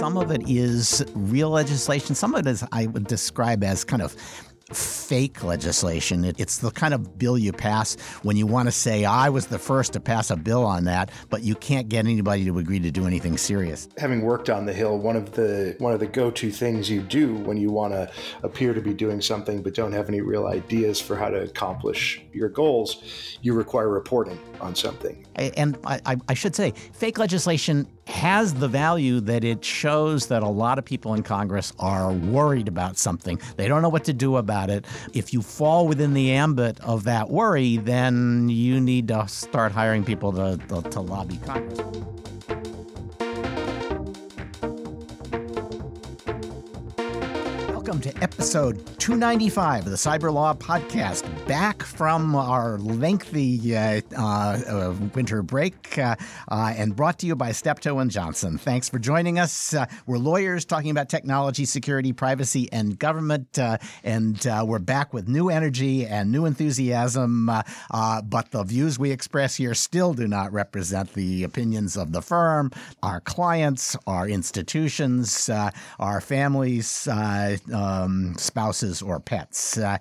Some of it is real legislation. Some of it is I would describe as kind of fake legislation. It, it's the kind of bill you pass when you want to say, I was the first to pass a bill on that, but you can't get anybody to agree to do anything serious. Having worked on the Hill, one of the one of the go-to things you do when you want to appear to be doing something but don't have any real ideas for how to accomplish your goals, you require reporting on something. And I, I should say, fake legislation has the value that it shows that a lot of people in Congress are worried about something. They don't know what to do about it. If you fall within the ambit of that worry, then you need to start hiring people to, to, to lobby Congress. Welcome to episode 295 of the Cyber Law Podcast. Back from our lengthy uh, uh, winter break uh, uh, and brought to you by Steptoe and Johnson. Thanks for joining us. Uh, we're lawyers talking about technology, security, privacy, and government. Uh, and we're back with new energy and new enthusiasm. but the views we express here still do not represent the opinions of the firm, our clients, our institutions, our families um, spouses or pets. Uh,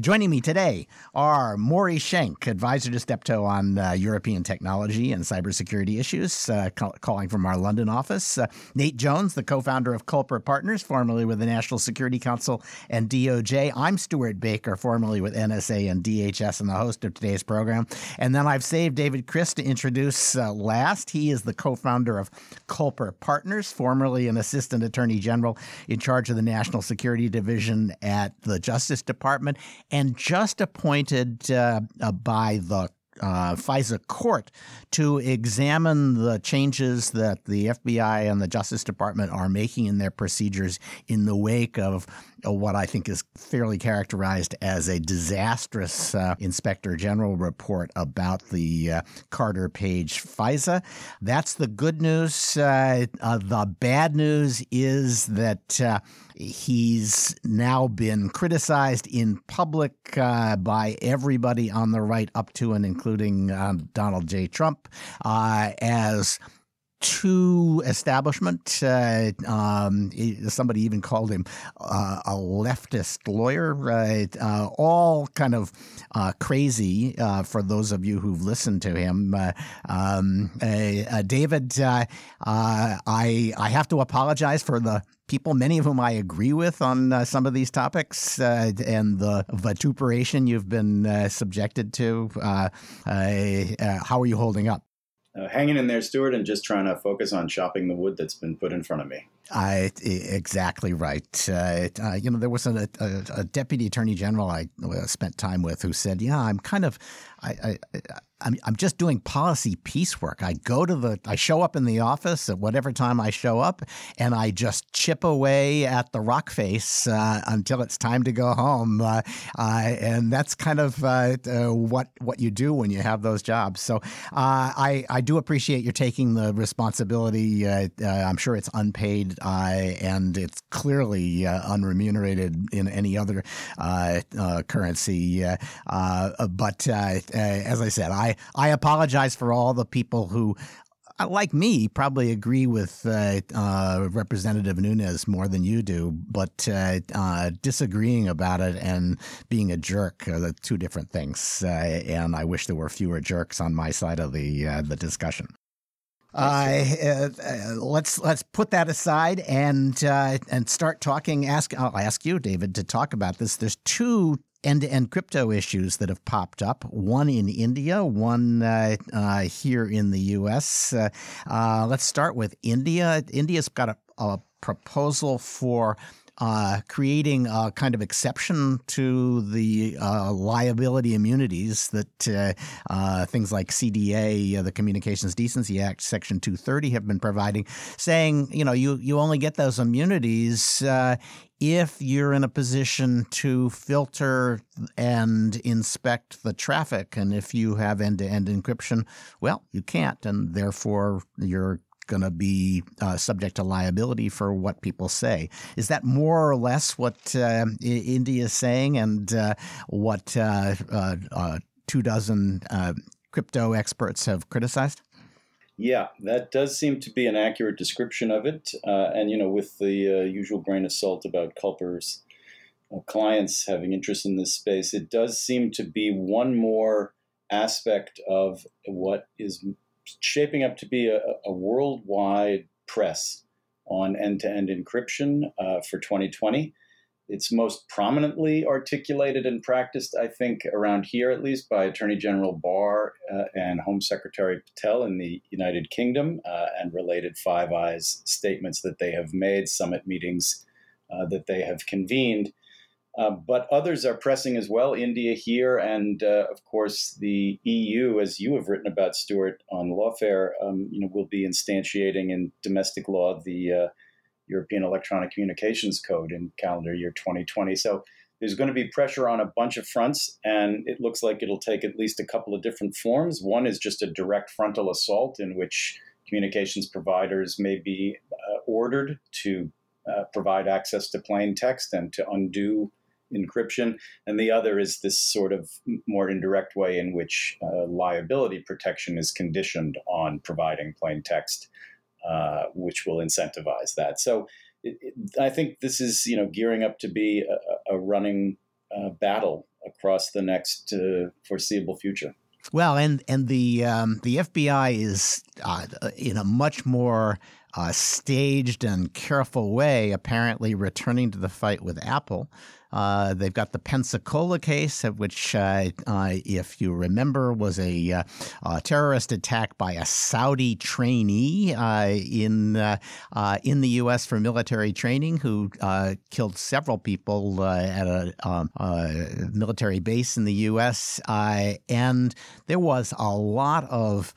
joining me today are Maury Shenk, advisor to Steptoe on uh, European technology and cybersecurity issues, uh, calling from our London office. Uh, Nate Jones, the co founder of Culper Partners, formerly with the National Security Council and DOJ. I'm Stewart Baker, formerly with NSA and DHS, and the host of today's program. And then I've saved David Kris to introduce uh, last. He is the co founder of Culper Partners, formerly an assistant attorney general in charge of the National Security Security Division at the Justice Department and just appointed uh, uh, by the uh, FISA court to examine the changes that the FBI and the Justice Department are making in their procedures in the wake of what I think is fairly characterized as a disastrous uh, Inspector General report about the uh, Carter Page FISA. That's the good news. Uh, uh the bad news is that uh, he's now been criticized in public uh, by everybody on the right, up to and including Donald J. Trump, as to establishment. Uh, um, somebody even called him uh, a leftist lawyer. Right? Uh, all kind of uh, crazy uh, for those of you who've listened to him. Uh, um, David, I I have to apologize for the people, many of whom I agree with on uh, some of these topics, uh, and the vituperation you've been uh, subjected to. how are you holding up? Uh, hanging in there, Stewart, and just trying to focus on chopping the wood that's been put in front of me. I, exactly right. Uh, uh, you know, there was a, a, a, deputy attorney general I uh, spent time with who said, "Yeah, I'm kind of, I, I, I'm, I'm just doing policy piecework. I go to the, I show up in the office at whatever time I show up, and I just chip away at the rock face uh, until it's time to go home. Uh, uh, and that's kind of uh, uh, what what you do when you have those jobs. So uh, I I do appreciate you taking the responsibility. I'm sure it's unpaid and it's clearly unremunerated in any other currency. but as I said, I I, apologize for all the people who uh, like me, probably agree with uh, uh, Representative Nunes more than you do, but uh, uh disagreeing about it and being a jerk are two different things. Uh, and I wish there were fewer jerks on my side of the the discussion. Let's let's put that aside and and start talking. Ask I'll ask you, David, to talk about this. There's two end to end crypto issues that have popped up one in India, one uh, uh, here in the US. Uh, uh, let's start with India. India's got a, a proposal for uh, creating a kind of exception to the uh, liability immunities that uh, uh things like CDA, uh, the Communications Decency Act, Section 230, have been providing, saying, you know, you, you only get those immunities uh, if you're in a position to filter and inspect the traffic. And if you have end to end encryption, well, you can't. And therefore, you're going to be uh, subject to liability for what people say. Is that more or less what uh, India is saying and uh, what uh, uh, two dozen crypto experts have criticized? Yeah, that does seem to be an accurate description of it. And, you know, with the usual grain of salt about Culper's clients having interest in this space, it does seem to be one more aspect of what is shaping up to be a, a worldwide press on end to end encryption uh, for 2020. It's most prominently articulated and practiced, I think, around here at least, by Attorney General Barr uh, and Home Secretary Patel in the United Kingdom uh, and related Five Eyes statements that they have made, summit meetings uh, that they have convened. Uh, but others are pressing as well. India here, and uh, of course the EU, as you have written about, Stewart, on Lawfare, um, you know, will be instantiating in domestic law the uh, European Electronic Communications Code in calendar year 2020. So there's going to be pressure on a bunch of fronts, and it looks like it'll take at least a couple of different forms. One is just a direct frontal assault, in which communications providers may be uh, ordered to uh, provide access to plain text and to undo encryption. And the other is this sort of more indirect way in which uh, liability protection is conditioned on providing plain text uh, which will incentivize that. So it, it, I think this is you know gearing up to be a, a running uh, battle across the next uh, foreseeable future. Well, and and the um, the FBI is uh, in a much more uh, staged and careful way, apparently returning to the fight with Apple. Uh, they've got the Pensacola case, which, uh, uh, if you remember, was a, uh, a, terrorist attack by a Saudi trainee uh, in in the U.S. for military training, who killed several people at a, um, military base in the U.S. and there was a lot of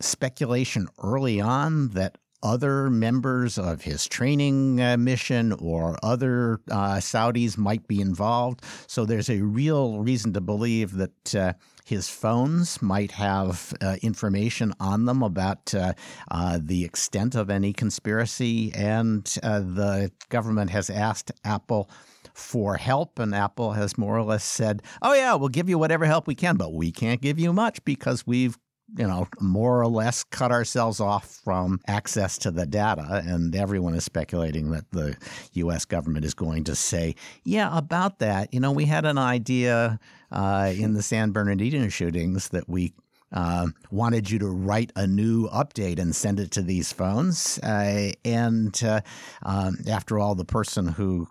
speculation early on that other members of his training uh, mission or other uh, Saudis might be involved. So there's a real reason to believe that uh, his phones might have uh, information on them about uh, uh, the extent of any conspiracy. And the government has asked Apple for help, and Apple has more or less said, "Oh yeah, we'll give you whatever help we can, but we can't give you much because we've you know, more or less cut ourselves off from access to the data. And everyone is speculating that the U.S. government is going to say, yeah, about that. You know, we had an idea uh, in the San Bernardino shootings that we uh, wanted you to write a new update and send it to these phones. Uh, and uh, um, after all, the person who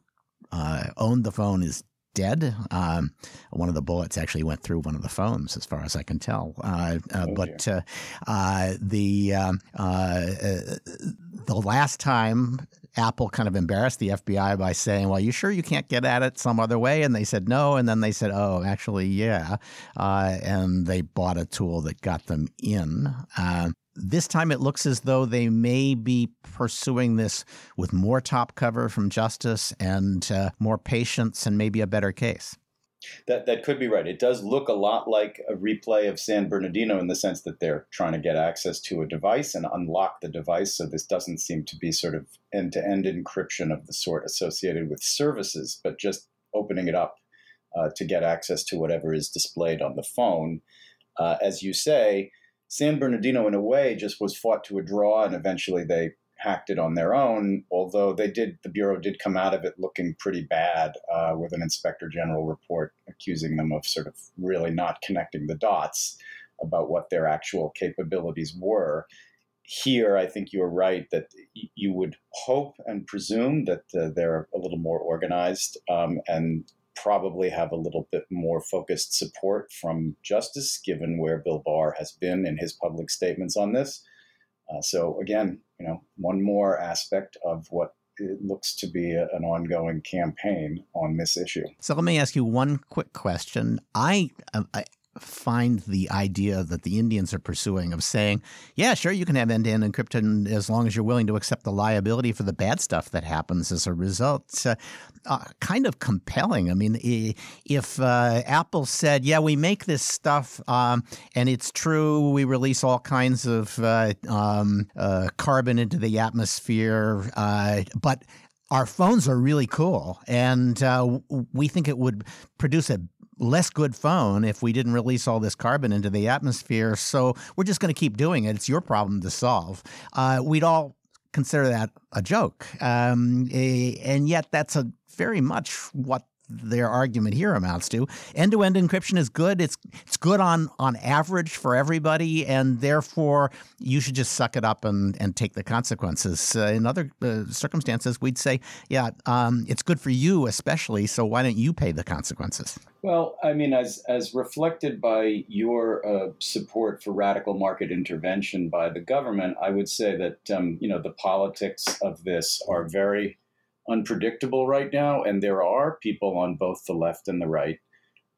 uh, owned the phone is dead. Um, one of the bullets actually went through one of the phones, as far as I can tell. Uh, uh, oh, but uh, uh, the um, uh, the last time Apple kind of embarrassed the FBI by saying, "Well, you sure you can't get at it some other way?" And they said no, and then they said, "Oh, actually, yeah," and they bought a tool that got them in. This time it looks as though they may be pursuing this with more top cover from justice and uh, more patience and maybe a better case. That that could be right. It does look a lot like a replay of San Bernardino in the sense that they're trying to get access to a device and unlock the device. So this doesn't seem to be sort of end-to-end encryption of the sort associated with services, but just opening it up uh, to get access to whatever is displayed on the phone. Uh, as you say, San Bernardino, in a way, just was fought to a draw, and eventually they hacked it on their own. Although they did, the bureau did come out of it looking pretty bad, uh, with an inspector general report accusing them of sort of really not connecting the dots about what their actual capabilities were. Here, I think you're right that you would hope and presume that uh, they're a little more organized um, and probably have a little bit more focused support from justice, given where Bill Barr has been in his public statements on this. Uh, so again, you know, one more aspect of what it looks to be a, an ongoing campaign on this issue. So let me ask you one quick question. I, I find the idea that the Indians are pursuing of saying, yeah, sure, you can have end to end encryption as long as you're willing to accept the liability for the bad stuff that happens as a result. Uh, uh, kind of compelling. I mean, if uh, Apple said, yeah, we make this stuff um, and it's true, we release all kinds of uh, um, uh, carbon into the atmosphere, uh, but our phones are really cool, and uh, we think it would produce a less good phone if we didn't release all this carbon into the atmosphere. So we're just going to keep doing it. It's your problem to solve. Uh, we'd all consider that a joke. Um, a, and yet, that's a very much what their argument here amounts to. End-to-end encryption is good. It's it's good on on average for everybody, and therefore you should just suck it up and and take the consequences. Uh, in other uh, circumstances, we'd say, yeah, um, it's good for you especially. So why don't you pay the consequences? Well, I mean, as as reflected by your uh, support for radical market intervention by the government, I would say that um, you know the politics of this are very unpredictable right now, and there are people on both the left and the right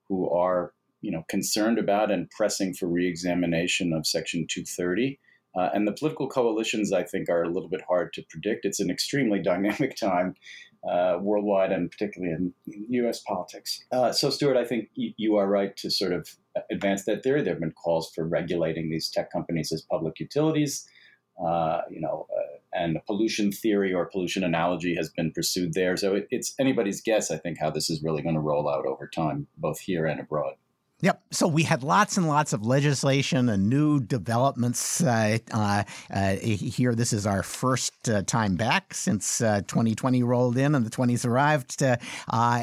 who are, you know, concerned about and pressing for reexamination of Section 230. Uh, and the political coalitions, I think, are a little bit hard to predict. It's an extremely dynamic time uh, worldwide and particularly in U.S. politics. Uh, so, Stewart, I think y- you are right to sort of advance that theory. There have been calls for regulating these tech companies as public utilities. Uh, you know, uh, and pollution theory or pollution analogy has been pursued there. So it, it's anybody's guess, I think, how this is really going to roll out over time, both here and abroad. Yep. So we had lots and lots of legislation and new developments uh, uh, uh, here. This is our first uh, time back since 2020 uh, rolled in and the 20s arrived. Uh,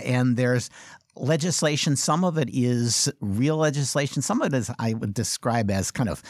and there's legislation. Some of it is real legislation. Some of it is I would describe as kind of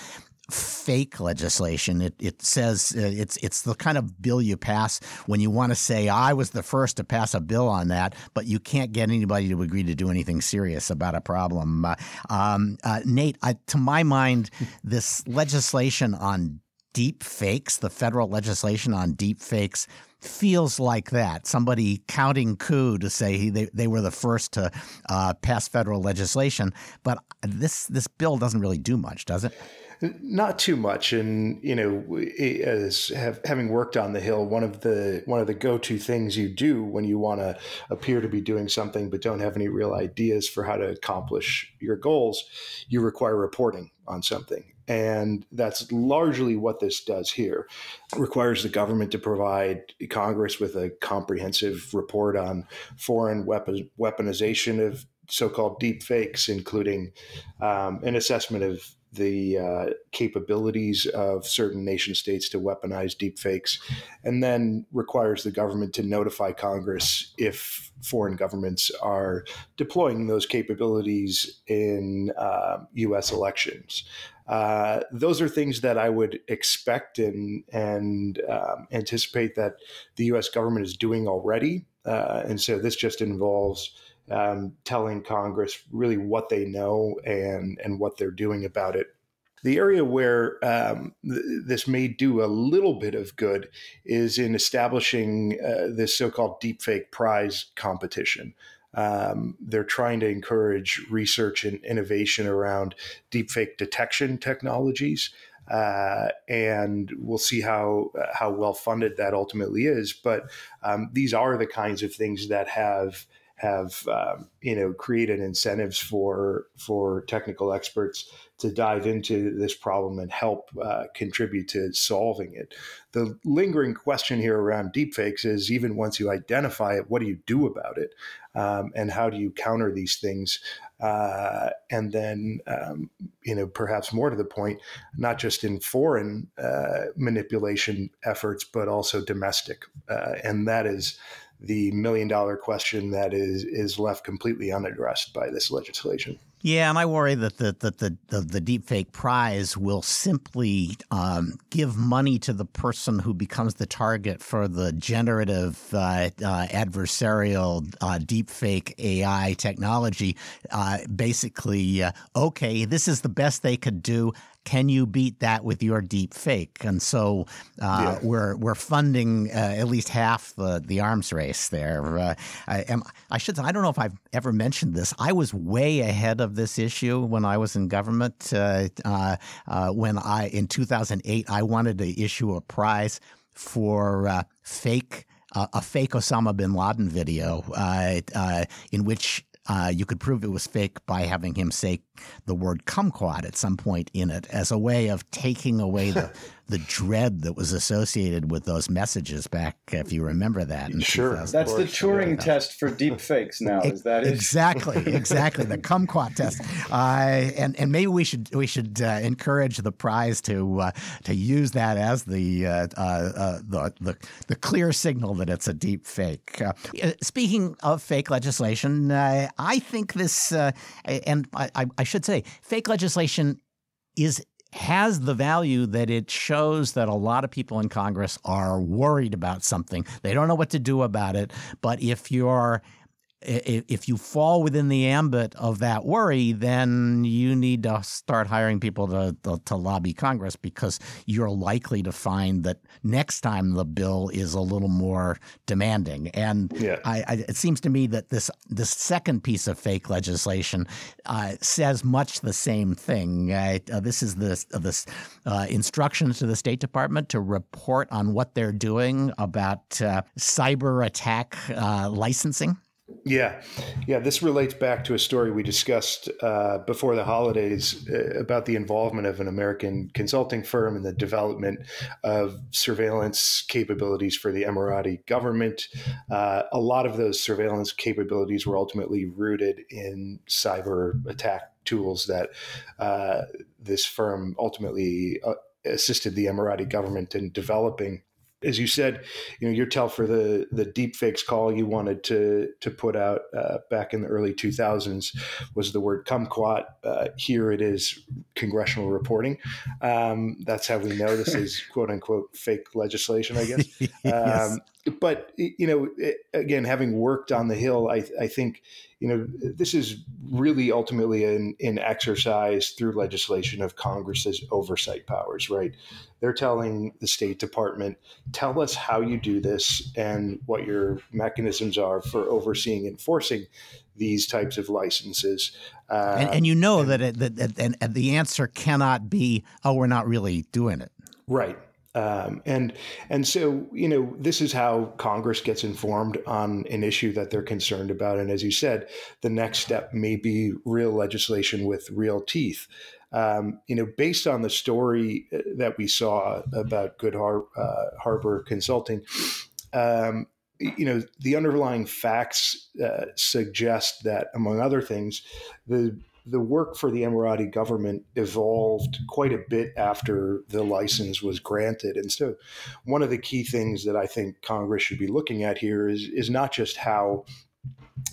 fake legislation. It, it says uh, it's it's the kind of bill you pass when you want to say I was the first to pass a bill on that, but you can't get anybody to agree to do anything serious about a problem. Uh, um, uh, Nate, I, to my mind, this legislation on deep fakes, the federal legislation on deep fakes, feels like that. Somebody counting coup to say they, they were the first to uh, pass federal legislation. But this this bill doesn't really do much, does it? Not too much, and you know, as have, having worked on the Hill, one of the one of the go to things you do when you want to appear to be doing something but don't have any real ideas for how to accomplish your goals, you require reporting on something. And that's largely what this does here. It requires the government to provide Congress with a comprehensive report on foreign weapon, weaponization of so called deep fakes, including um, an assessment of the uh, capabilities of certain nation states to weaponize deepfakes, and then requires the government to notify Congress if foreign governments are deploying those capabilities in uh, U.S. elections. Uh, those are things that I would expect and and um, anticipate that the U.S. government is doing already, uh, and so this just involves um, telling Congress really what they know and and what they're doing about it. The area where um, th- this may do a little bit of good is in establishing uh, this so-called deepfake prize competition. Um, they're trying to encourage research and innovation around deepfake detection technologies. Uh, and we'll see how uh, how well funded that ultimately is. But um, these are the kinds of things that have have um, you know created incentives for for technical experts to dive into this problem and help uh, contribute to solving it. The lingering question here around deepfakes is even once you identify it, what do you do about it, um, and how do you counter these things? Uh, and then, um, you know, perhaps more to the point, not just in foreign uh, manipulation efforts, but also domestic, uh, and that is the million dollar question that is is left completely unaddressed by this legislation. Yeah, and I worry that the the the, the, the deepfake prize will simply um, give money to the person who becomes the target for the generative uh, uh, adversarial uh, deepfake AI technology. Uh, basically, uh, okay, this is the best they could do can you beat that with your deep fake? And so uh, yeah. we're we're funding uh, at least half the, the arms race there. Uh, I, am, I should I don't know if I've ever mentioned this. I was way ahead of this issue when I was in government. Uh, uh, uh, when I in 2008 I wanted to issue a prize for fake. a fake Osama bin Laden video in which uh, you could prove it was fake by having him say the word kumquat at some point in it as a way of taking away the, the dread that was associated with those messages back, if you remember that. sure, that's the Turing yeah. test for deep fakes. Now is that it? Exactly, exactly the kumquat test. Uh, and and maybe we should we should uh, encourage the prize to uh, to use that as the, uh, uh, uh, the the the clear signal that it's a deep fake. speaking of fake legislation, I think this, and I, I should say, fake legislation is has the value that it shows that a lot of people in Congress are worried about something. They don't know what to do about it. But if you're if you fall within the ambit of that worry, then you need to start hiring people to, to, to, lobby Congress because you're likely to find that next time the bill is a little more demanding. And yeah. I, I, it seems to me that this this second piece of fake legislation uh, says much the same thing. Uh, this is this this uh, instructions to the State Department to report on what they're doing about uh, cyber attack uh, licensing. Yeah, yeah. This relates back to a story we discussed uh, before the holidays uh, about the involvement of an American consulting firm in the development of surveillance capabilities for the Emirati government. Uh, a lot of those surveillance capabilities were ultimately rooted in cyber attack tools that uh, this firm ultimately uh, assisted the Emirati government in developing as you said, you know, your tell for the the deep fakes call you wanted to to put out uh, back in the early 2000s was the word kumquat. Uh, here it is congressional reporting. Um, that's how we know this is quote unquote fake legislation, I guess. yes. Um, but you know, again, having worked on the Hill, I, I think you know this is really ultimately an, an exercise through legislation of Congress's oversight powers. Right? They're telling the State Department, tell us how you do this and what your mechanisms are for overseeing enforcing these types of licenses. Uh, and, and, you know and, that, it, that, that and, and the answer cannot be, oh, we're not really doing it. Right. Um, and and so you know this is how Congress gets informed on an issue that they're concerned about. And as you said, the next step may be real legislation with real teeth. Um, you know, based on the story uh, that we saw about Good Har- uh, Harbor Consulting, um, you know, the underlying facts uh, suggest that, among other things, the the work for the Emirati government evolved quite a bit after the license was granted. And so, one of the key things that I think Congress should be looking at here is, is not just how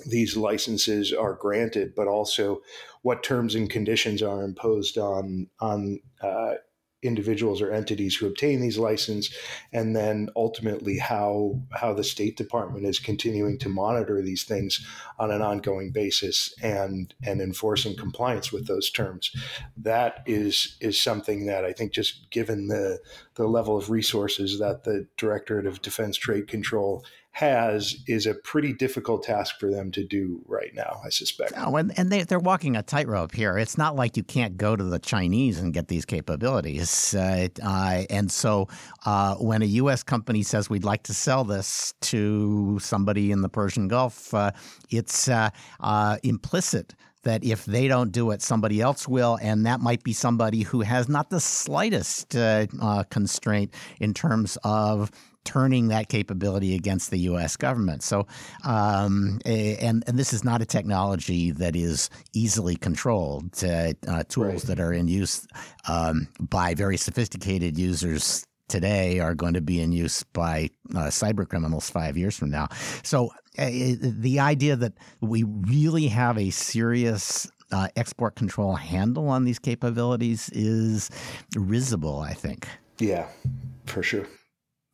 these licenses are granted, but also what terms and conditions are imposed on on uh, individuals or entities who obtain these licenses, and then ultimately how how the State Department is continuing to monitor these things on an ongoing basis and and enforcing compliance with those terms. That is is something that I think just given the the level of resources that the Directorate of Defense Trade Control has is a pretty difficult task for them to do right now, I suspect. Oh, and, and they, they're walking a tightrope here. It's not like you can't go to the Chinese and get these capabilities. Uh, uh, and so uh, when a U.S. company says we'd like to sell this to somebody in the Persian Gulf, uh, it's uh, uh, implicit that if they don't do it, somebody else will, and that might be somebody who has not the slightest uh, uh, constraint in terms of turning that capability against the U.S. government. So, um, and and this is not a technology that is easily controlled. Uh, uh, tools right. that are in use um, by very sophisticated users today are going to be in use by uh, cyber criminals five years from now. So uh, the idea that we really have a serious uh, export control handle on these capabilities is risible, I think. Yeah, for sure.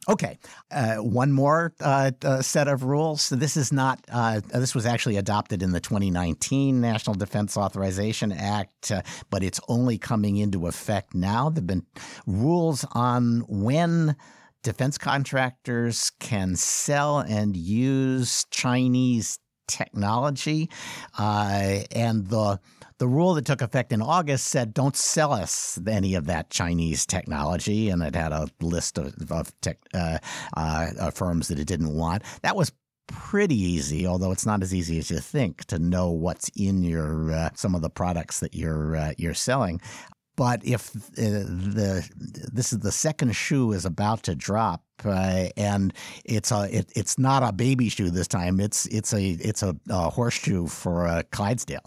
Okay, uh, one more uh, uh, set of rules. This is not. Uh, this was actually adopted in the 2019 National Defense Authorization Act, uh, but it's only coming into effect now. There've been rules on when defense contractors can sell and use Chinese technology, uh, and the the rule that took effect in August said don't sell us any of that Chinese technology, and it had a list of, of tech, uh, uh, firms that it didn't want. That was pretty easy, although it's not as easy as you think to know what's in your uh, some of the products that you're uh, you're selling. but if uh, the this is the second shoe is about to drop, uh, and it's a it, it's not a baby shoe this time. It's it's a it's a, a horseshoe for uh, Clydesdale.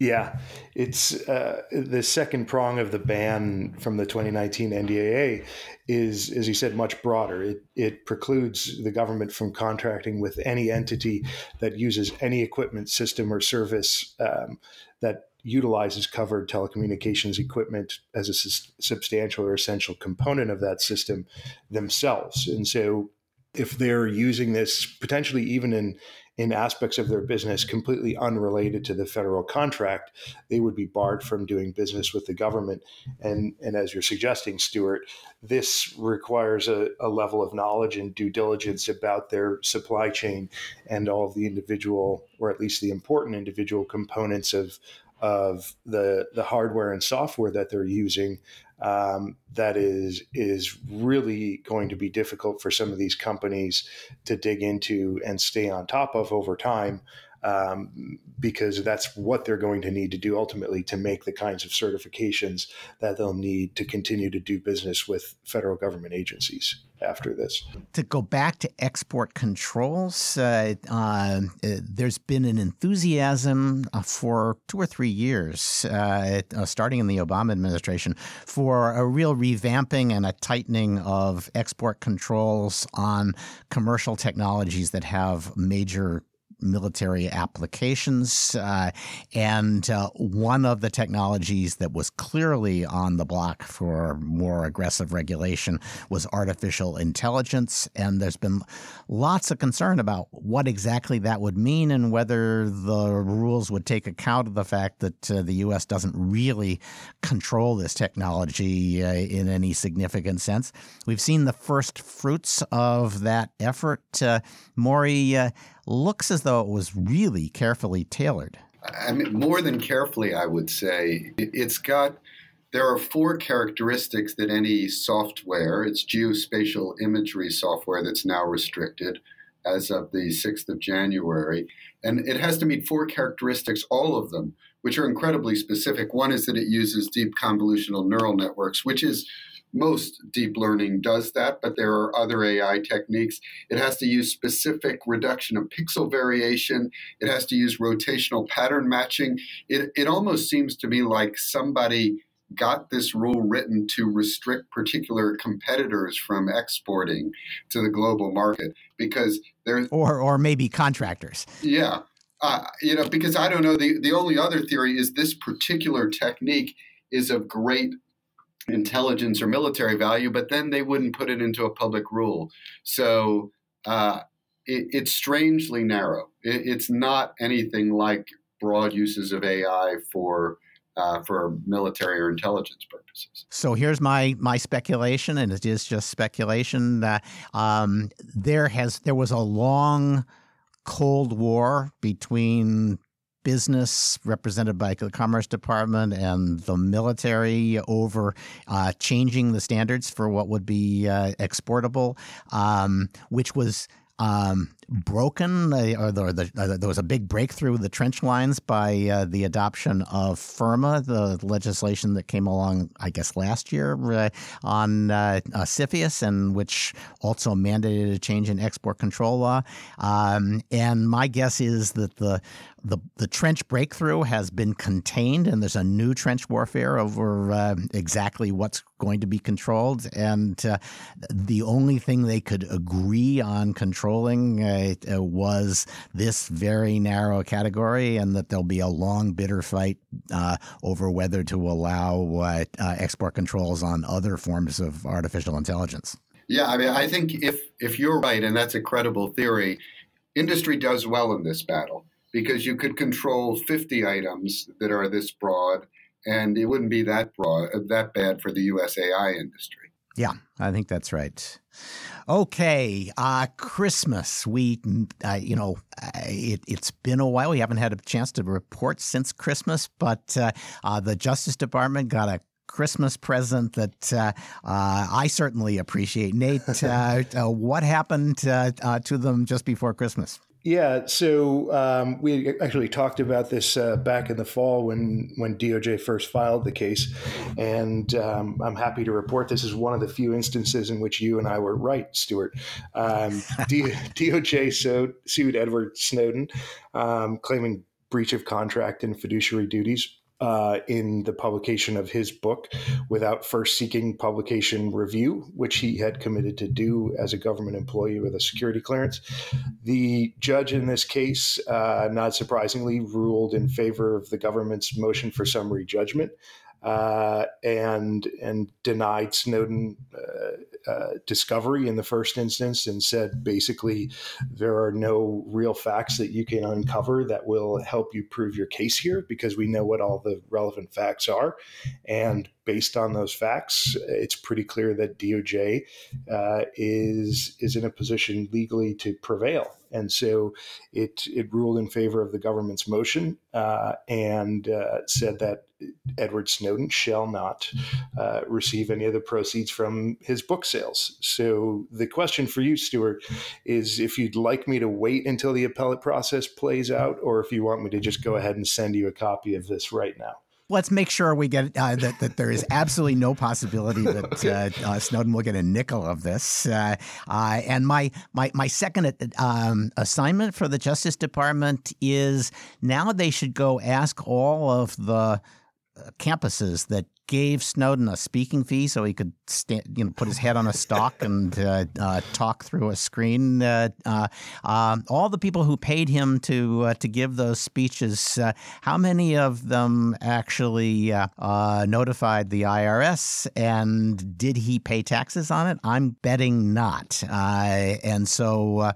Yeah, it's uh, the second prong of the ban from the 2019 NDAA is, as you said, much broader. It, it precludes the government from contracting with any entity that uses any equipment, system, or service um, that utilizes covered telecommunications equipment as a substantial or essential component of that system themselves. And so, if they're using this potentially even in in aspects of their business completely unrelated to the federal contract, they would be barred from doing business with the government. And, and as you're suggesting, Stewart, this requires a, a level of knowledge and due diligence about their supply chain and all of the individual, or at least the important individual components of, of the the hardware and software that they're using um, that is is really going to be difficult for some of these companies to dig into and stay on top of over time um, because that's what they're going to need to do ultimately to make the kinds of certifications that they'll need to continue to do business with federal government agencies after this. To go back to export controls, uh, uh, there's been an enthusiasm uh, for two or three years, uh, uh, starting in the Obama administration, for a real revamping and a tightening of export controls on commercial technologies that have major military applications. Uh, and uh, one of the technologies that was clearly on the block for more aggressive regulation was artificial intelligence. And there's been lots of concern about what exactly that would mean and whether the rules would take account of the fact that uh, the U.S. doesn't really control this technology uh, in any significant sense. We've seen the first fruits of that effort. Uh, Maury, uh, looks as though it was really carefully tailored. I mean, more than carefully, I would say. It's got, there are four characteristics that any software, it's geospatial imagery software that's now restricted as of the 6th of January. And it has to meet four characteristics, all of them, which are incredibly specific. One is that it uses deep convolutional neural networks, which is most deep learning does that, but there are other AI techniques. It has to use specific reduction of pixel variation. It has to use rotational pattern matching. It, it almost seems to me like somebody got this rule written to restrict particular competitors from exporting to the global market because there's or or maybe contractors. Yeah, uh, you know, because I don't know. The the only other theory is this particular technique is of great intelligence or military value, but then they wouldn't put it into a public rule. So uh, it, it's strangely narrow. It, it's not anything like broad uses of AI for. Uh, for military or intelligence purposes. So here's my my speculation, and it is just speculation that um, there has there was a long Cold War between business represented by the Commerce Department and the military over uh, changing the standards for what would be uh, exportable, um, which was um, broken, or, the, or the, uh, there was a big breakthrough the trench lines by uh, the adoption of FIRRMA, the legislation that came along, I guess, last year uh, on uh, uh, CFIUS, and which also mandated a change in export control law. Um, and my guess is that the the the trench breakthrough has been contained, and there's a new trench warfare over uh, exactly what's going to be controlled. And uh, the only thing they could agree on controlling uh, uh was this very narrow category, and that there'll be a long, bitter fight uh, over whether to allow uh, export controls on other forms of artificial intelligence. Yeah, I mean, I think if if you're right, and that's a credible theory, industry does well in this battle because you could control 50 items that are this broad and it wouldn't be that broad that bad for the USAI industry. Yeah, I think that's right. Okay, uh, Christmas. We, uh, you know, uh, it, has been a while. We haven't had a chance to report since Christmas, but uh, uh, the Justice Department got a Christmas present that uh, uh, I certainly appreciate. Nate, uh, what happened to them just before Christmas? Yeah, so um, we actually talked about this uh, back in the fall when when DOJ first filed the case, and um, I'm happy to report this is one of the few instances in which you and I were right, Stewart. Um, D- DOJ sued, sued Edward Snowden, um, claiming breach of contract and fiduciary duties uh, in the publication of his book without first seeking publication review, which he had committed to do as a government employee with a security clearance. The judge in this case, uh, not surprisingly, ruled in favor of the government's motion for summary judgment. Uh, and and denied Snowden uh, uh, discovery in the first instance and said basically there are no real facts that you can uncover that will help you prove your case here because we know what all the relevant facts are. And based on those facts, it's pretty clear that DOJ uh, is is in a position legally to prevail, and so it it ruled in favor of the government's motion uh, and uh, said that Edward Snowden shall not uh, receive any of the proceeds from his book sales. So the question for you, Stewart, is if you'd like me to wait until the appellate process plays out, or if you want me to just go ahead and send you a copy of this right now let's make sure we get uh, that, that there is absolutely no possibility that uh, uh, Snowden will get a nickel of this. Uh, uh, and my my my second um, assignment for the Justice Department is now they should go ask all of the uh, campuses that gave Snowden a speaking fee so he could stand, you know, put his head on a stalk and uh, uh, talk through a screen. Uh, uh um, all the people who paid him to uh, to give those speeches, uh, how many of them actually notified the IRS, and did he pay taxes on it? I'm betting not. and so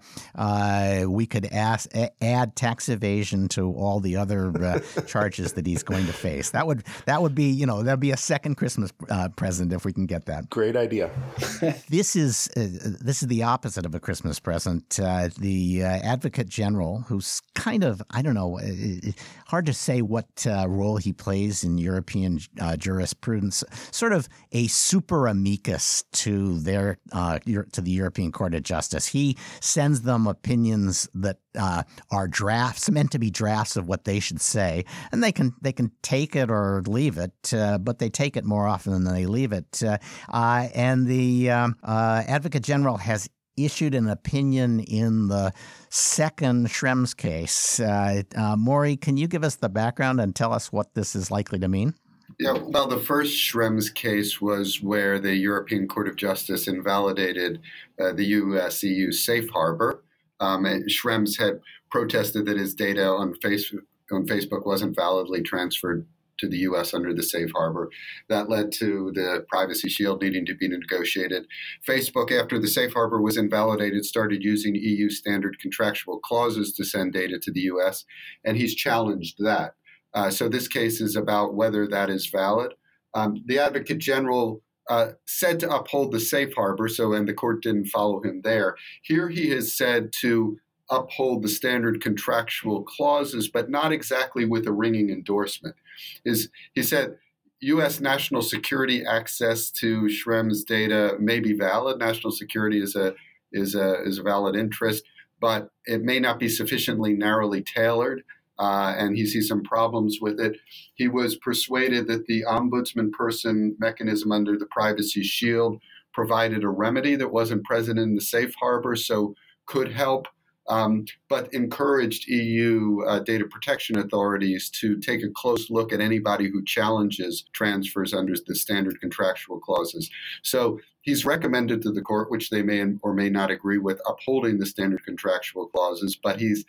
we could ask, add tax evasion to all the other charges that he's going to face. That would that would be you know that'd be a second Christmas uh, present if we can get that. Great idea. this is uh, this is the opposite of a Christmas present. Uh, the uh, Advocate General, who's kind of I don't know, uh, uh, hard to say what role he plays in European jurisprudence, sort of a super amicus to their to the European Court of Justice. He sends them opinions that uh, are drafts meant to be drafts of what they should say, and they can they can take it or leave it, uh, but they take it more often than they leave it. Uh, uh and the um, uh, Advocate General has issued an opinion in the second Schrems case. Uh, Maury, can you give us the background and tell us what this is likely to mean? Yeah, well, the first Schrems case was where the European Court of Justice invalidated the US EU safe harbor. Um, Schrems had protested that his data on Facebook, on Facebook wasn't validly transferred to the U.S. under the safe harbor. That led to the privacy shield needing to be negotiated. Facebook, after the safe harbor was invalidated, started using EU standard contractual clauses to send data to the U.S., and he's challenged that. Uh, so this case is about whether that is valid. Um, the Advocate General uh, said to uphold the safe harbor, so and the court didn't follow him there. Here he has said to uphold the standard contractual clauses, but not exactly with a ringing endorsement. Is he said U.S. national security access to Schrems data may be valid. National security is a is a is a valid interest, but it may not be sufficiently narrowly tailored uh, and he sees some problems with it. He was persuaded that the ombudsman person mechanism under the Privacy Shield provided a remedy that wasn't present in the safe harbor, so could help. Um, but encouraged EU uh, data protection authorities to take a close look at anybody who challenges transfers under the standard contractual clauses. So he's recommended to the court, which they may or may not agree with, upholding the standard contractual clauses, but he's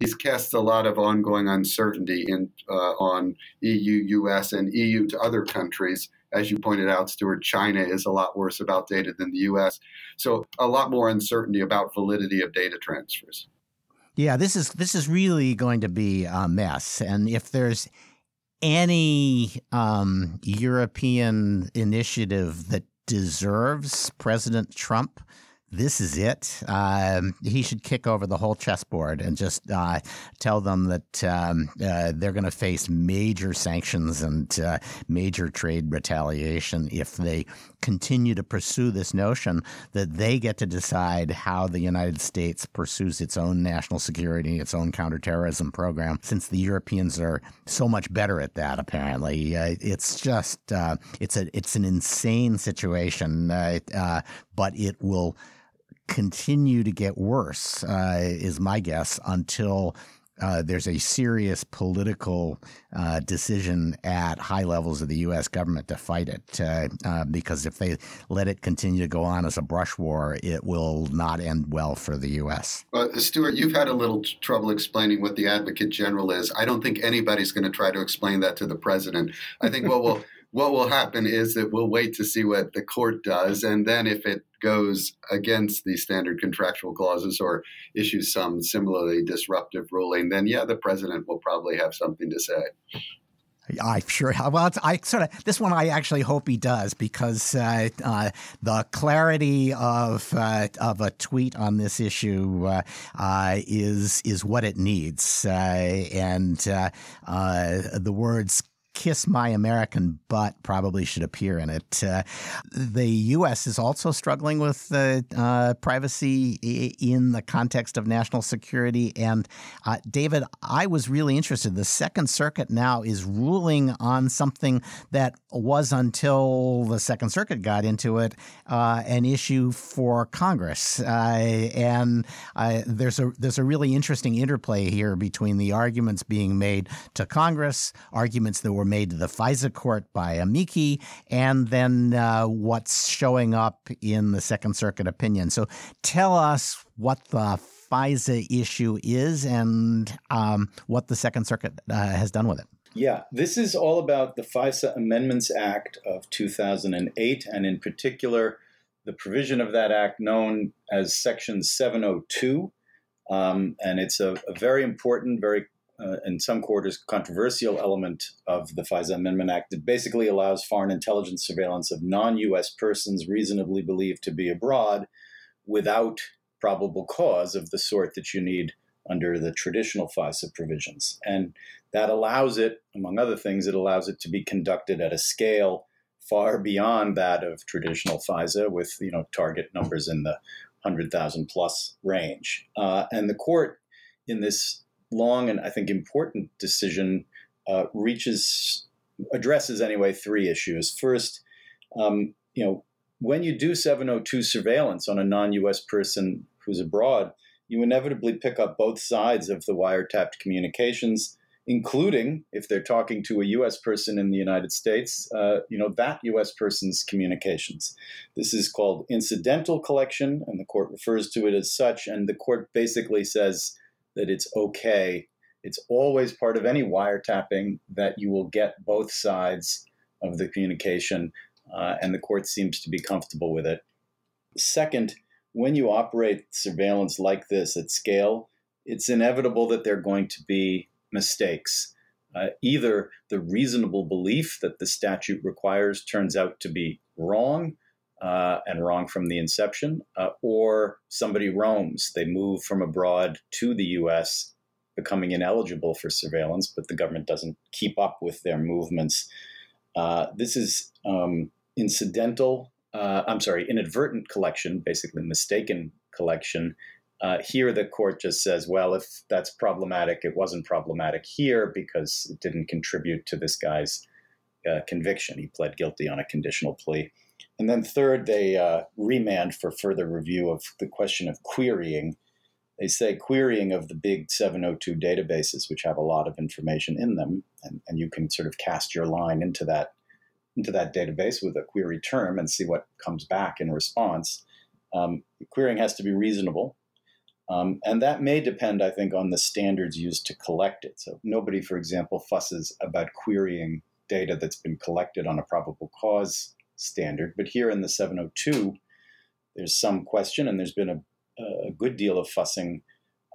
he's cast a lot of ongoing uncertainty in, uh, on EU, US, and EU to other countries. As you pointed out, Stewart, China is a lot worse about data than the US. So a lot more uncertainty about validity of data transfers. Yeah, this is this is really going to be a mess. And if there's any um, European initiative that deserves President Trump this is it. Um, he should kick over the whole chessboard and just uh, tell them that um, uh, they're going to face major sanctions and uh, major trade retaliation if they continue to pursue this notion that they get to decide how the United States pursues its own national security, its own counterterrorism program. Since the Europeans are so much better at that, apparently, uh, it's just uh, it's a it's an insane situation, uh, but it will continue to get worse, uh, is my guess, until uh, there's a serious political uh, decision at high levels of the U.S. government to fight it. Uh, uh, because if they let it continue to go on as a brush war, it will not end well for the U.S. Stewart, you've had a little trouble explaining what the Advocate General is. I don't think anybody's going to try to explain that to the president. I think what will what will happen is that we'll wait to see what the court does, and then if it goes against the standard contractual clauses or issues some similarly disruptive ruling, then yeah, the president will probably have something to say. I sure. Well, I sort of this one. I actually hope he does because uh, uh, the clarity of uh, of a tweet on this issue uh, uh, is is what it needs, uh, and the words Kiss My American Butt probably should appear in it. Uh, the U.S. is also struggling with uh, uh, privacy in the context of national security. And uh, David, I was really interested. The Second Circuit now is ruling on something that was until the Second Circuit got into it uh, an issue for Congress. Uh, and there's a there's a really interesting interplay here between the arguments being made to Congress, arguments that were made to the FISA court by amici, and then uh, what's showing up in the Second Circuit opinion. So tell us what the FISA issue is and um, what the Second Circuit uh, has done with it. Yeah, this is all about the FISA Amendments Act of 2008, and in particular, the provision of that act known as Section 702. Um, and it's a, a, very important, very uh, in some quarters, controversial element of the FISA Amendment Act. It basically allows foreign intelligence surveillance of non US persons reasonably believed to be abroad without probable cause of the sort that you need under the traditional FISA provisions. And that allows it, among other things, it allows it to be conducted at a scale far beyond that of traditional FISA with you know target numbers in the 100,000 plus range. Uh, and the court in this long and I think important decision uh, reaches addresses anyway three issues. First, um, you know, when you do 702 surveillance on a non-U.S. person who's abroad, you inevitably pick up both sides of the wiretapped communications, including if they're talking to a U.S. person in the United States, uh, you know that U.S. person's communications. This is called incidental collection, and the court refers to it as such. And the court basically says that it's okay. It's always part of any wiretapping that you will get both sides of the communication, uh, and the court seems to be comfortable with it. Second, when you operate surveillance like this at scale, it's inevitable that there are going to be mistakes. Uh, either the reasonable belief that the statute requires turns out to be wrong, uh, and wrong from the inception, uh, or somebody roams. They move from abroad to the US, becoming ineligible for surveillance, but the government doesn't keep up with their movements. Uh, this is um, incidental, uh, I'm sorry, inadvertent collection, basically mistaken collection. Uh, here, the court just says, well, if that's problematic, it wasn't problematic here because it didn't contribute to this guy's uh, conviction. He pled guilty on a conditional plea. And then third, they uh, remand for further review of the question of querying. They say querying of the big 702 databases, which have a lot of information in them, and, and you can sort of cast your line into that into that database with a query term and see what comes back in response. Um, querying has to be reasonable. Um, and that may depend, I think, on the standards used to collect it. So nobody, for example, fusses about querying data that's been collected on a probable cause standard. But here in the 702, there's some question, and there's been a, a good deal of fussing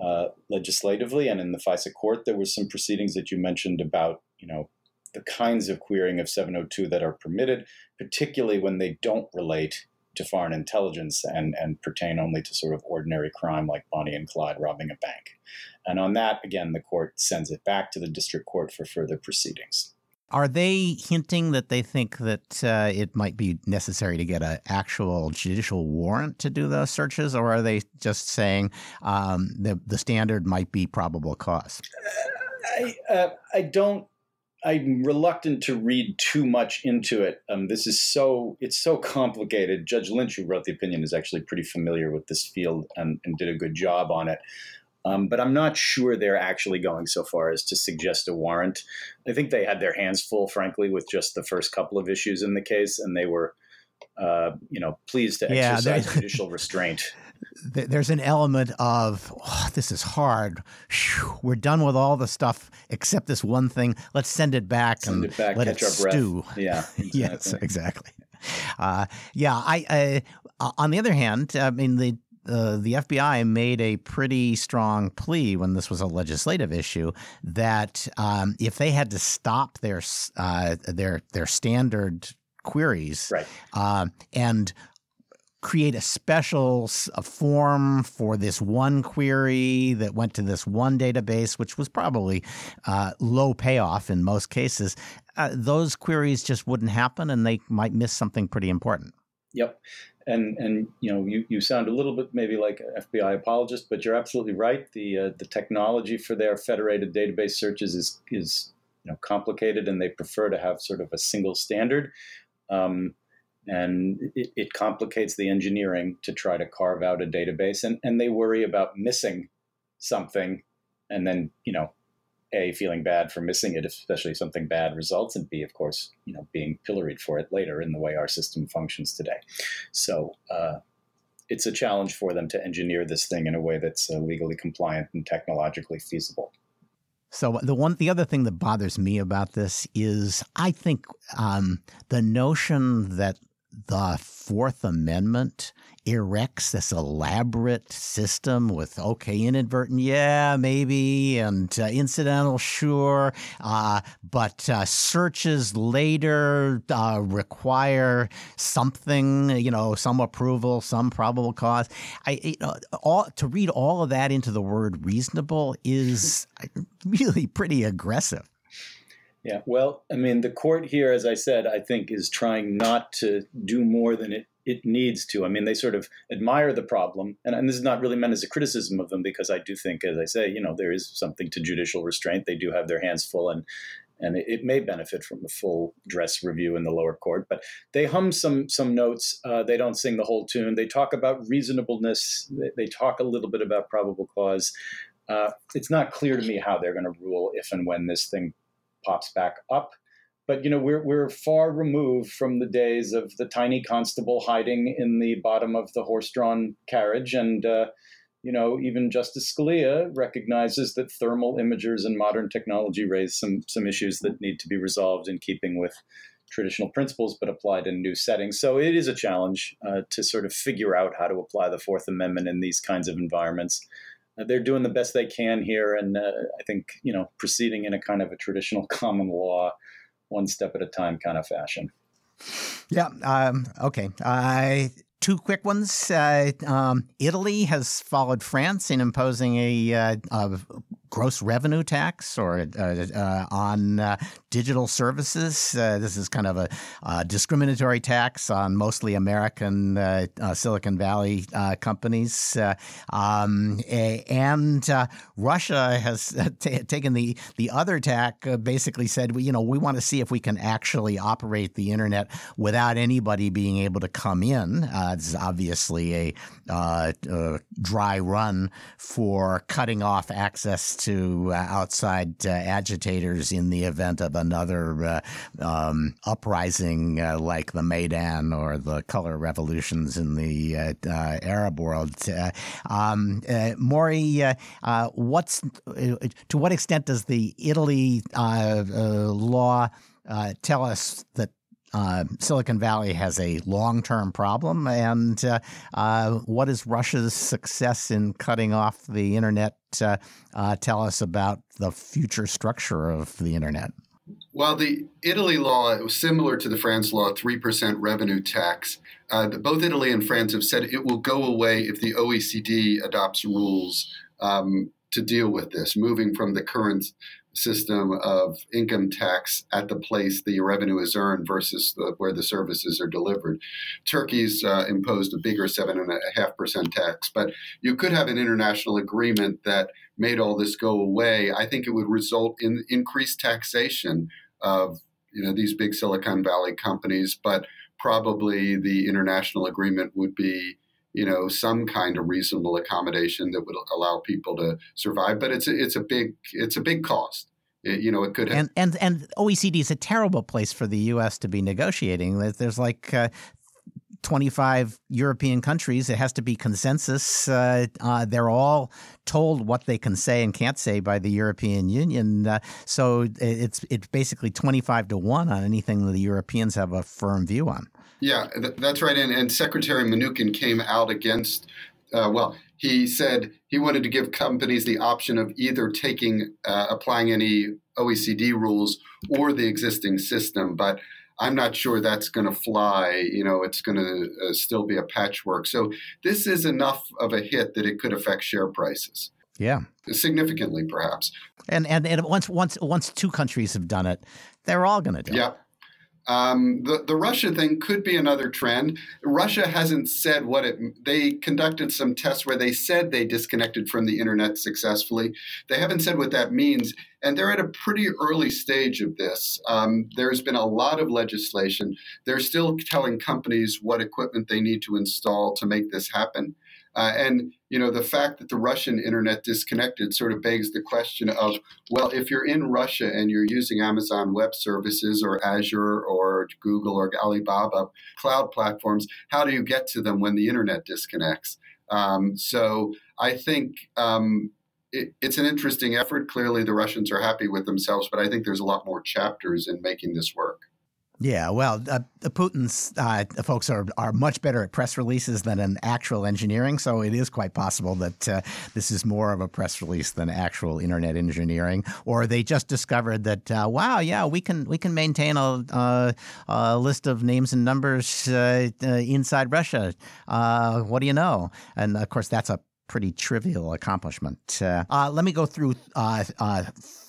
uh, legislatively. And in the FISA court, there were some proceedings that you mentioned about, you know, the kinds of querying of 702 that are permitted, particularly when they don't relate to foreign intelligence and, and pertain only to sort of ordinary crime like Bonnie and Clyde robbing a bank. And on that, again, the court sends it back to the district court for further proceedings. Are they hinting that they think that uh, it might be necessary to get an actual judicial warrant to do those searches, or are they just saying um, the the standard might be probable cause? I uh, I don't. I'm reluctant to read too much into it. Um, this is so it's so complicated. Judge Lynch, who wrote the opinion, is actually pretty familiar with this field and, and did a good job on it. Um, but I'm not sure they're actually going so far as to suggest a warrant. I think they had their hands full, frankly, with just the first couple of issues in the case, and they were, uh, you know, pleased to yeah, exercise judicial restraint. There's an element of oh, this is hard. Whew, we're done with all the stuff except this one thing. Let's send it back send and it back, let it stew. Breath. Yeah, exactly. yes, exactly. Uh, yeah, I. Uh, on the other hand, I mean the uh, the FBI made a pretty strong plea when this was a legislative issue that um, if they had to stop their uh, their their standard queries right. uh, and create a special a form for this one query that went to this one database, which was probably uh, low payoff in most cases, uh, those queries just wouldn't happen and they might miss something pretty important. Yep and and you know you, you sound a little bit maybe like an FBI apologist, but you're absolutely right. The uh, the technology for their federated database searches is is you know complicated, and they prefer to have sort of a single standard. Um, and it, it, complicates the engineering to try to carve out a database, and, and they worry about missing something, and then you know a feeling bad for missing it, especially if something bad results, and b of course you know being pilloried for it later in the way our system functions today. So uh, it's a challenge for them to engineer this thing in a way that's uh, legally compliant and technologically feasible. So the one, the other thing that bothers me about this is I think um, the notion that the Fourth Amendment erects this elaborate system with okay, inadvertent, yeah, maybe, and uh, incidental, sure, uh, but uh, searches later uh, require something, you know, some approval, some probable cause. I, you know, all to read all of that into the word reasonable is really pretty aggressive. Yeah, well, I mean, the court here, as I said, I think is trying not to do more than it, it needs to. I mean, they sort of admire the problem, and, and this is not really meant as a criticism of them because I do think, as I say, you know, there is something to judicial restraint. They do have their hands full, and and it, it may benefit from a full dress review in the lower court. But they hum some some notes. Uh, they don't sing the whole tune. They talk about reasonableness. They, they talk a little bit about probable cause. Uh, it's not clear to me how they're going to rule if and when this thing pops back up. But you know, we're we're far removed from the days of the tiny constable hiding in the bottom of the horse-drawn carriage, and uh, you know, even Justice Scalia recognizes that thermal imagers and modern technology raise some some issues that need to be resolved in keeping with traditional principles, but applied in new settings. So it is a challenge uh, to sort of figure out how to apply the Fourth Amendment in these kinds of environments. Uh, they're doing the best they can here, and uh, I think you know proceeding in a kind of a traditional common law, one step at a time kind of fashion. Yeah. Um, okay. I two quick ones. Uh, um, Italy has followed France in imposing a, uh, a gross revenue tax or uh, uh, on uh, digital services. Uh, this is kind of a, discriminatory tax on mostly American uh, uh, Silicon Valley companies. Um, and Russia has t- taken the, the other tack, basically said, you know, we want to see if we can actually operate the internet without anybody being able to come in. this is obviously a, a dry run for cutting off access to uh, outside uh, agitators in the event of another uh, um, uprising uh, like the Maidan or the color revolutions in the uh, uh, Arab world. Um, Maury, what's to what extent does the Italy law tell us that uh, Silicon Valley has a long term problem. And uh, uh, what does Russia's success in cutting off the internet uh, uh, tell us about the future structure of the internet? While the Italy law was similar to the France law, 3% revenue tax, uh, both Italy and France have said it will go away if the OECD adopts rules um, to deal with this, moving from the current system of income tax at the place the revenue is earned versus the, where the services are delivered. Turkey's uh, imposed a bigger 7.5% tax, but you could have an international agreement that made all this go away. I think it would result in increased taxation of you know these big Silicon Valley companies, but probably the international agreement would be you know some kind of reasonable accommodation that would allow people to survive but it's a, it's a big it's a big cost it, you know it could have- and and and OECD is a terrible place for the US to be negotiating there's like uh, 25 European countries. It has to be consensus. Uh, uh, they're all told what they can say and can't say by the European Union. Uh, so it's it's basically 25 to 1 on anything that the Europeans have a firm view on. Yeah, th- that's right. And, and, Secretary Mnuchin came out against, uh, well, he said he wanted to give companies the option of either taking, uh, applying any OECD rules or the existing system. But I'm not sure that's going to fly. You know, it's going to uh, still be a patchwork. So this is enough of a hit that it could affect share prices. Yeah, significantly, perhaps. And and, and once once once two countries have done it, they're all going to do yeah. it. Um, the the Russia thing could be another trend. Russia hasn't said what it. They conducted some tests where they said they disconnected from the internet successfully. They haven't said what that means, and they're at a pretty early stage of this. Um, there's been a lot of legislation. They're still telling companies what equipment they need to install to make this happen. Uh, and you know the fact that the Russian internet disconnected sort of begs the question of well, if you're in Russia and you're using Amazon Web Services or Azure or Google or Alibaba cloud platforms, how do you get to them when the internet disconnects? Um, so I think um, it, it's an interesting effort. Clearly, the Russians are happy with themselves, but I think there's a lot more chapters in making this work. Yeah, well, uh, Putin's uh, folks are, are much better at press releases than in actual engineering, so it is quite possible that uh, this is more of a press release than actual internet engineering. Or they just discovered that, uh, wow, yeah, we can we can maintain a, a, list of names and numbers uh, uh, inside Russia. what do you know? And of course, that's a pretty trivial accomplishment. let me go through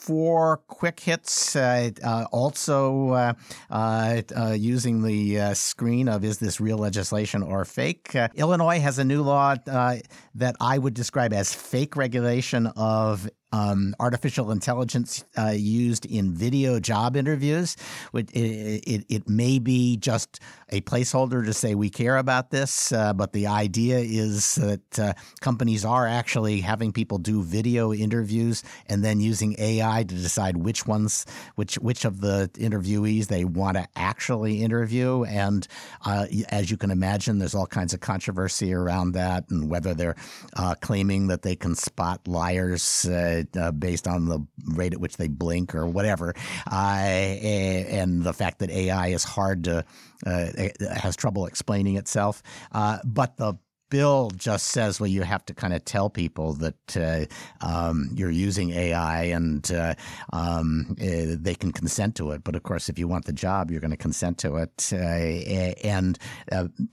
four quick hits. Uh, also, uh, uh using the screen of is this real legislation or fake? Illinois has a new law that I would describe as fake regulation of um, artificial intelligence uh, used in video job interviews. It, it, it, may be just a placeholder to say we care about this, uh, but the idea is that uh, companies are actually having people do video interviews and then using AI to decide which ones, which which of the interviewees they want to actually interview. And uh, as you can imagine, there's all kinds of controversy around that and whether they're uh, claiming that they can spot liars uh, uh, based on the rate at which they blink or whatever, uh, and the fact that AI is hard to has trouble explaining itself. But the bill just says, well, you have to kind of tell people that uh, um, you're using AI and uh, um, uh, they can consent to it. But of course, if you want the job, you're going to consent to it. and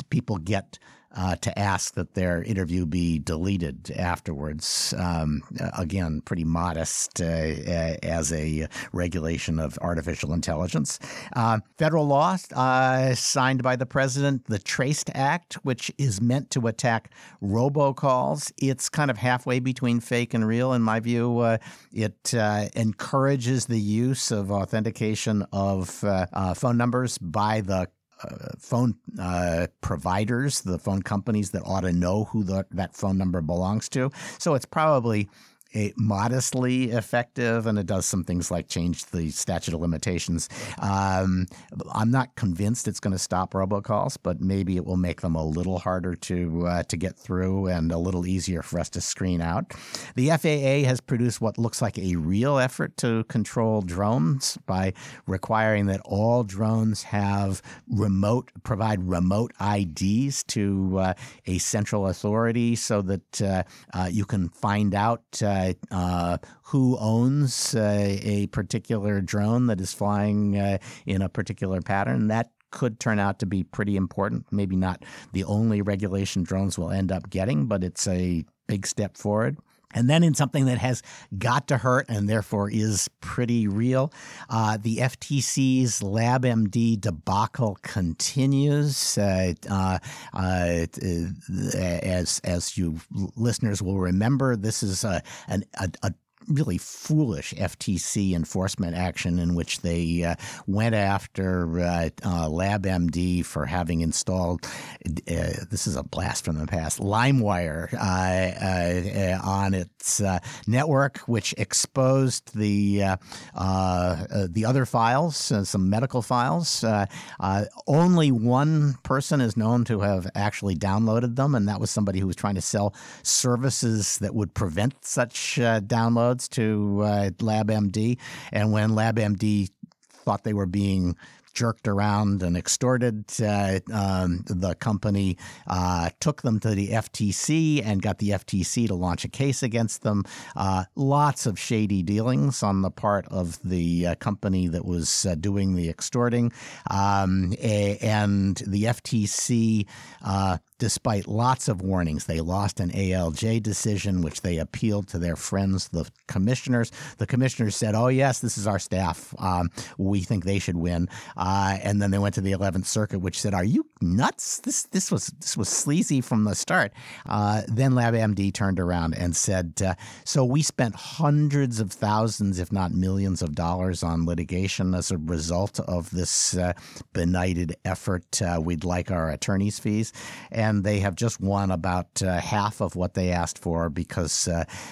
people get uh, to ask that their interview be deleted afterwards. Um, again, pretty modest uh, as a regulation of artificial intelligence. Uh, federal law uh, signed by the president, the Traced Act, which is meant to attack robocalls. It's kind of halfway between fake and real, in my view. Uh, it uh, encourages the use of authentication of phone numbers by the phone uh, providers, the phone companies that ought to know who the, that phone number belongs to. So it's probably a modestly effective, and it does some things like change the statute of limitations. Um, I'm not convinced it's going to stop robocalls, but maybe it will make them a little harder to uh, to get through and a little easier for us to screen out. The FAA has produced what looks like a real effort to control drones by requiring that all drones have remote provide remote IDs to uh, a central authority so that uh, uh you can find out uh, who owns uh, a particular drone that is flying uh, in a particular pattern. That could turn out to be pretty important. Maybe not the only regulation drones will end up getting, but it's a big step forward. And then in something that has got to hurt and therefore is pretty real, uh, the FTC's LabMD debacle continues. Uh, uh, uh, as as you listeners will remember, this is a, an, a, a really foolish FTC enforcement action in which they uh, went after uh, uh, LabMD for having installed uh, this is a blast from the past LimeWire uh, uh, on its network, which exposed the the other files, some medical files. only one person is known to have actually downloaded them, and that was somebody who was trying to sell services that would prevent such downloads to uh, LabMD. And when LabMD thought they were being jerked around and extorted. Uh, um, the company uh, took them to the FTC and got the FTC to launch a case against them. Uh, lots of shady dealings on the part of the uh, company that was uh, doing the extorting. Um, and the FTC uh, despite lots of warnings. They lost an ALJ decision, which they appealed to their friends, the commissioners. The commissioners said, "Oh yes, this is our staff. Um, we think they should win." Uh, and then they went to the Eleventh Circuit, which said, "Are you nuts? This this was this was sleazy from the start." Uh, then LabMD turned around and said, uh, "So we spent hundreds of thousands, if not millions, of dollars on litigation as a result of this uh, benighted effort. Uh, we'd like our attorneys' fees." And they have just won about uh, half of what they asked for because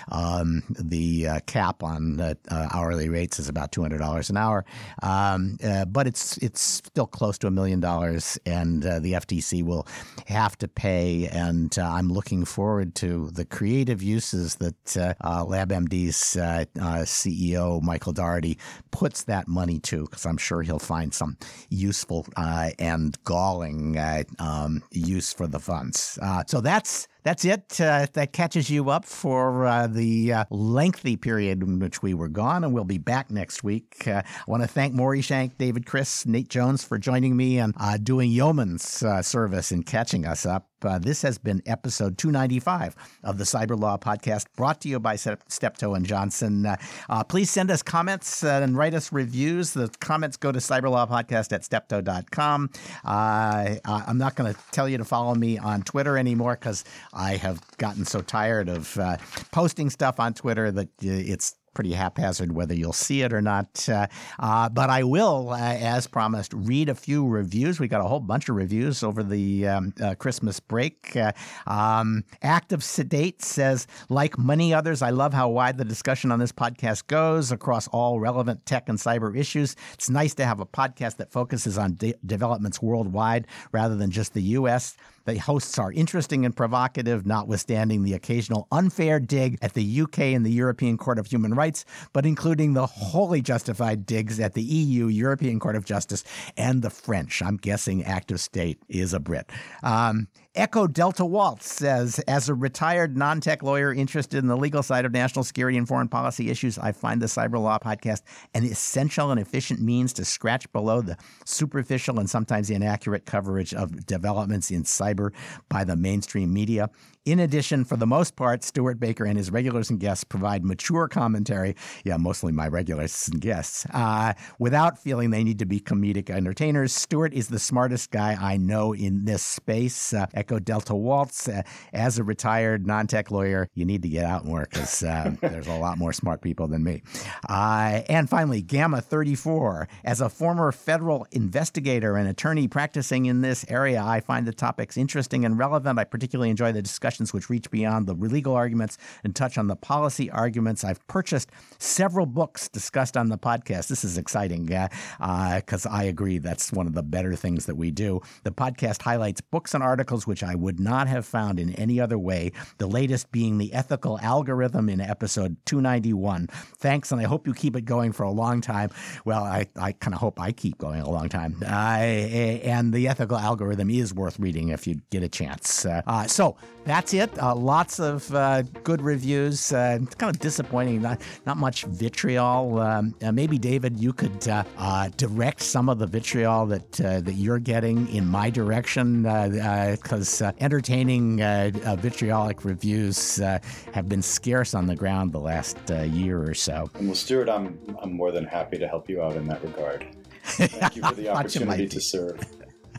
um, the cap on hourly rates is about two hundred dollars an hour. Um, but it's it's still close to a million dollars, and uh, the FTC will have to pay. And uh, I'm looking forward to the creative uses that uh, uh, LabMD's CEO Michael Daugherty puts that money to, because I'm sure he'll find some useful and galling um, use for the funds. Uh, so that's that's it. Uh, that catches you up for uh, the uh, lengthy period in which we were gone, and we'll be back next week. Uh, I want to thank Maury Shenk, David Kris, Nate Jones for joining me and uh, doing yeoman's uh, service in catching us up. Uh, this has been episode 295 of the Cyber Law Podcast, brought to you by Steptoe and Johnson. Uh, uh, please send us comments and write us reviews. The comments go to cyberlawpodcast at steptoe.com. I'm not going to tell you to follow me on Twitter anymore because I have gotten so tired of uh, posting stuff on Twitter that uh, it's pretty haphazard whether you'll see it or not. Uh, uh, but I will, uh, as promised, read a few reviews. We got a whole bunch of reviews over the um, uh, Christmas break. Uh, um, Active Sedate says, like many others, I love how wide the discussion on this podcast goes across all relevant tech and cyber issues. It's nice to have a podcast that focuses on de- developments worldwide rather than just the U.S. The hosts are interesting and provocative, notwithstanding the occasional unfair dig at the UK and the European Court of Human Rights, but including the wholly justified digs at the EU, European Court of Justice, and the French. I'm guessing Active State is a Brit. Um, Echo Delta Waltz says, as a retired non tech lawyer interested in the legal side of national security and foreign policy issues, I find the Cyber Law podcast an essential and efficient means to scratch below the superficial and sometimes inaccurate coverage of developments in cyber by the mainstream media. In addition, for the most part, Stewart Baker and his regulars and guests provide mature commentary, yeah, mostly my regulars and guests, uh, without feeling they need to be comedic entertainers. Stewart is the smartest guy I know in this space. Uh, Echo Delta Waltz, uh, as a retired non tech lawyer, you need to get out more because uh, there's a lot more smart people than me. Uh, and finally, Gamma 34. As a former federal investigator and attorney practicing in this area, I find the topics interesting and relevant. I particularly enjoy the discussion discussions which reach beyond the legal arguments and touch on the policy arguments. I've purchased several books discussed on the podcast. This is exciting because uh, I agree that's one of the better things that we do. The podcast highlights books and articles which I would not have found in any other way, the latest being The Ethical Algorithm in episode 291. Thanks, and I hope you keep it going for a long time. Well, I, I kind of hope I keep going a long time. Uh, and The Ethical Algorithm is worth reading if you get a chance. Uh, so that's it. Uh, lots of uh, good reviews. Uh, it's kind of disappointing. Not not much vitriol. Um, uh, maybe David, you could uh, uh, direct some of the vitriol that that you're getting in my direction because entertaining vitriolic reviews have been scarce on the ground the last year or so. Well, Stewart, I'm I'm more than happy to help you out in that regard. Thank you for the opportunity to serve.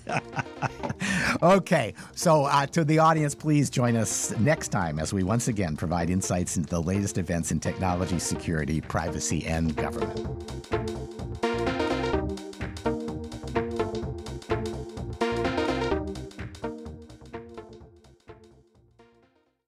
okay, so uh, to the audience, please join us next time as we once again provide insights into the latest events in technology, security, privacy, and government.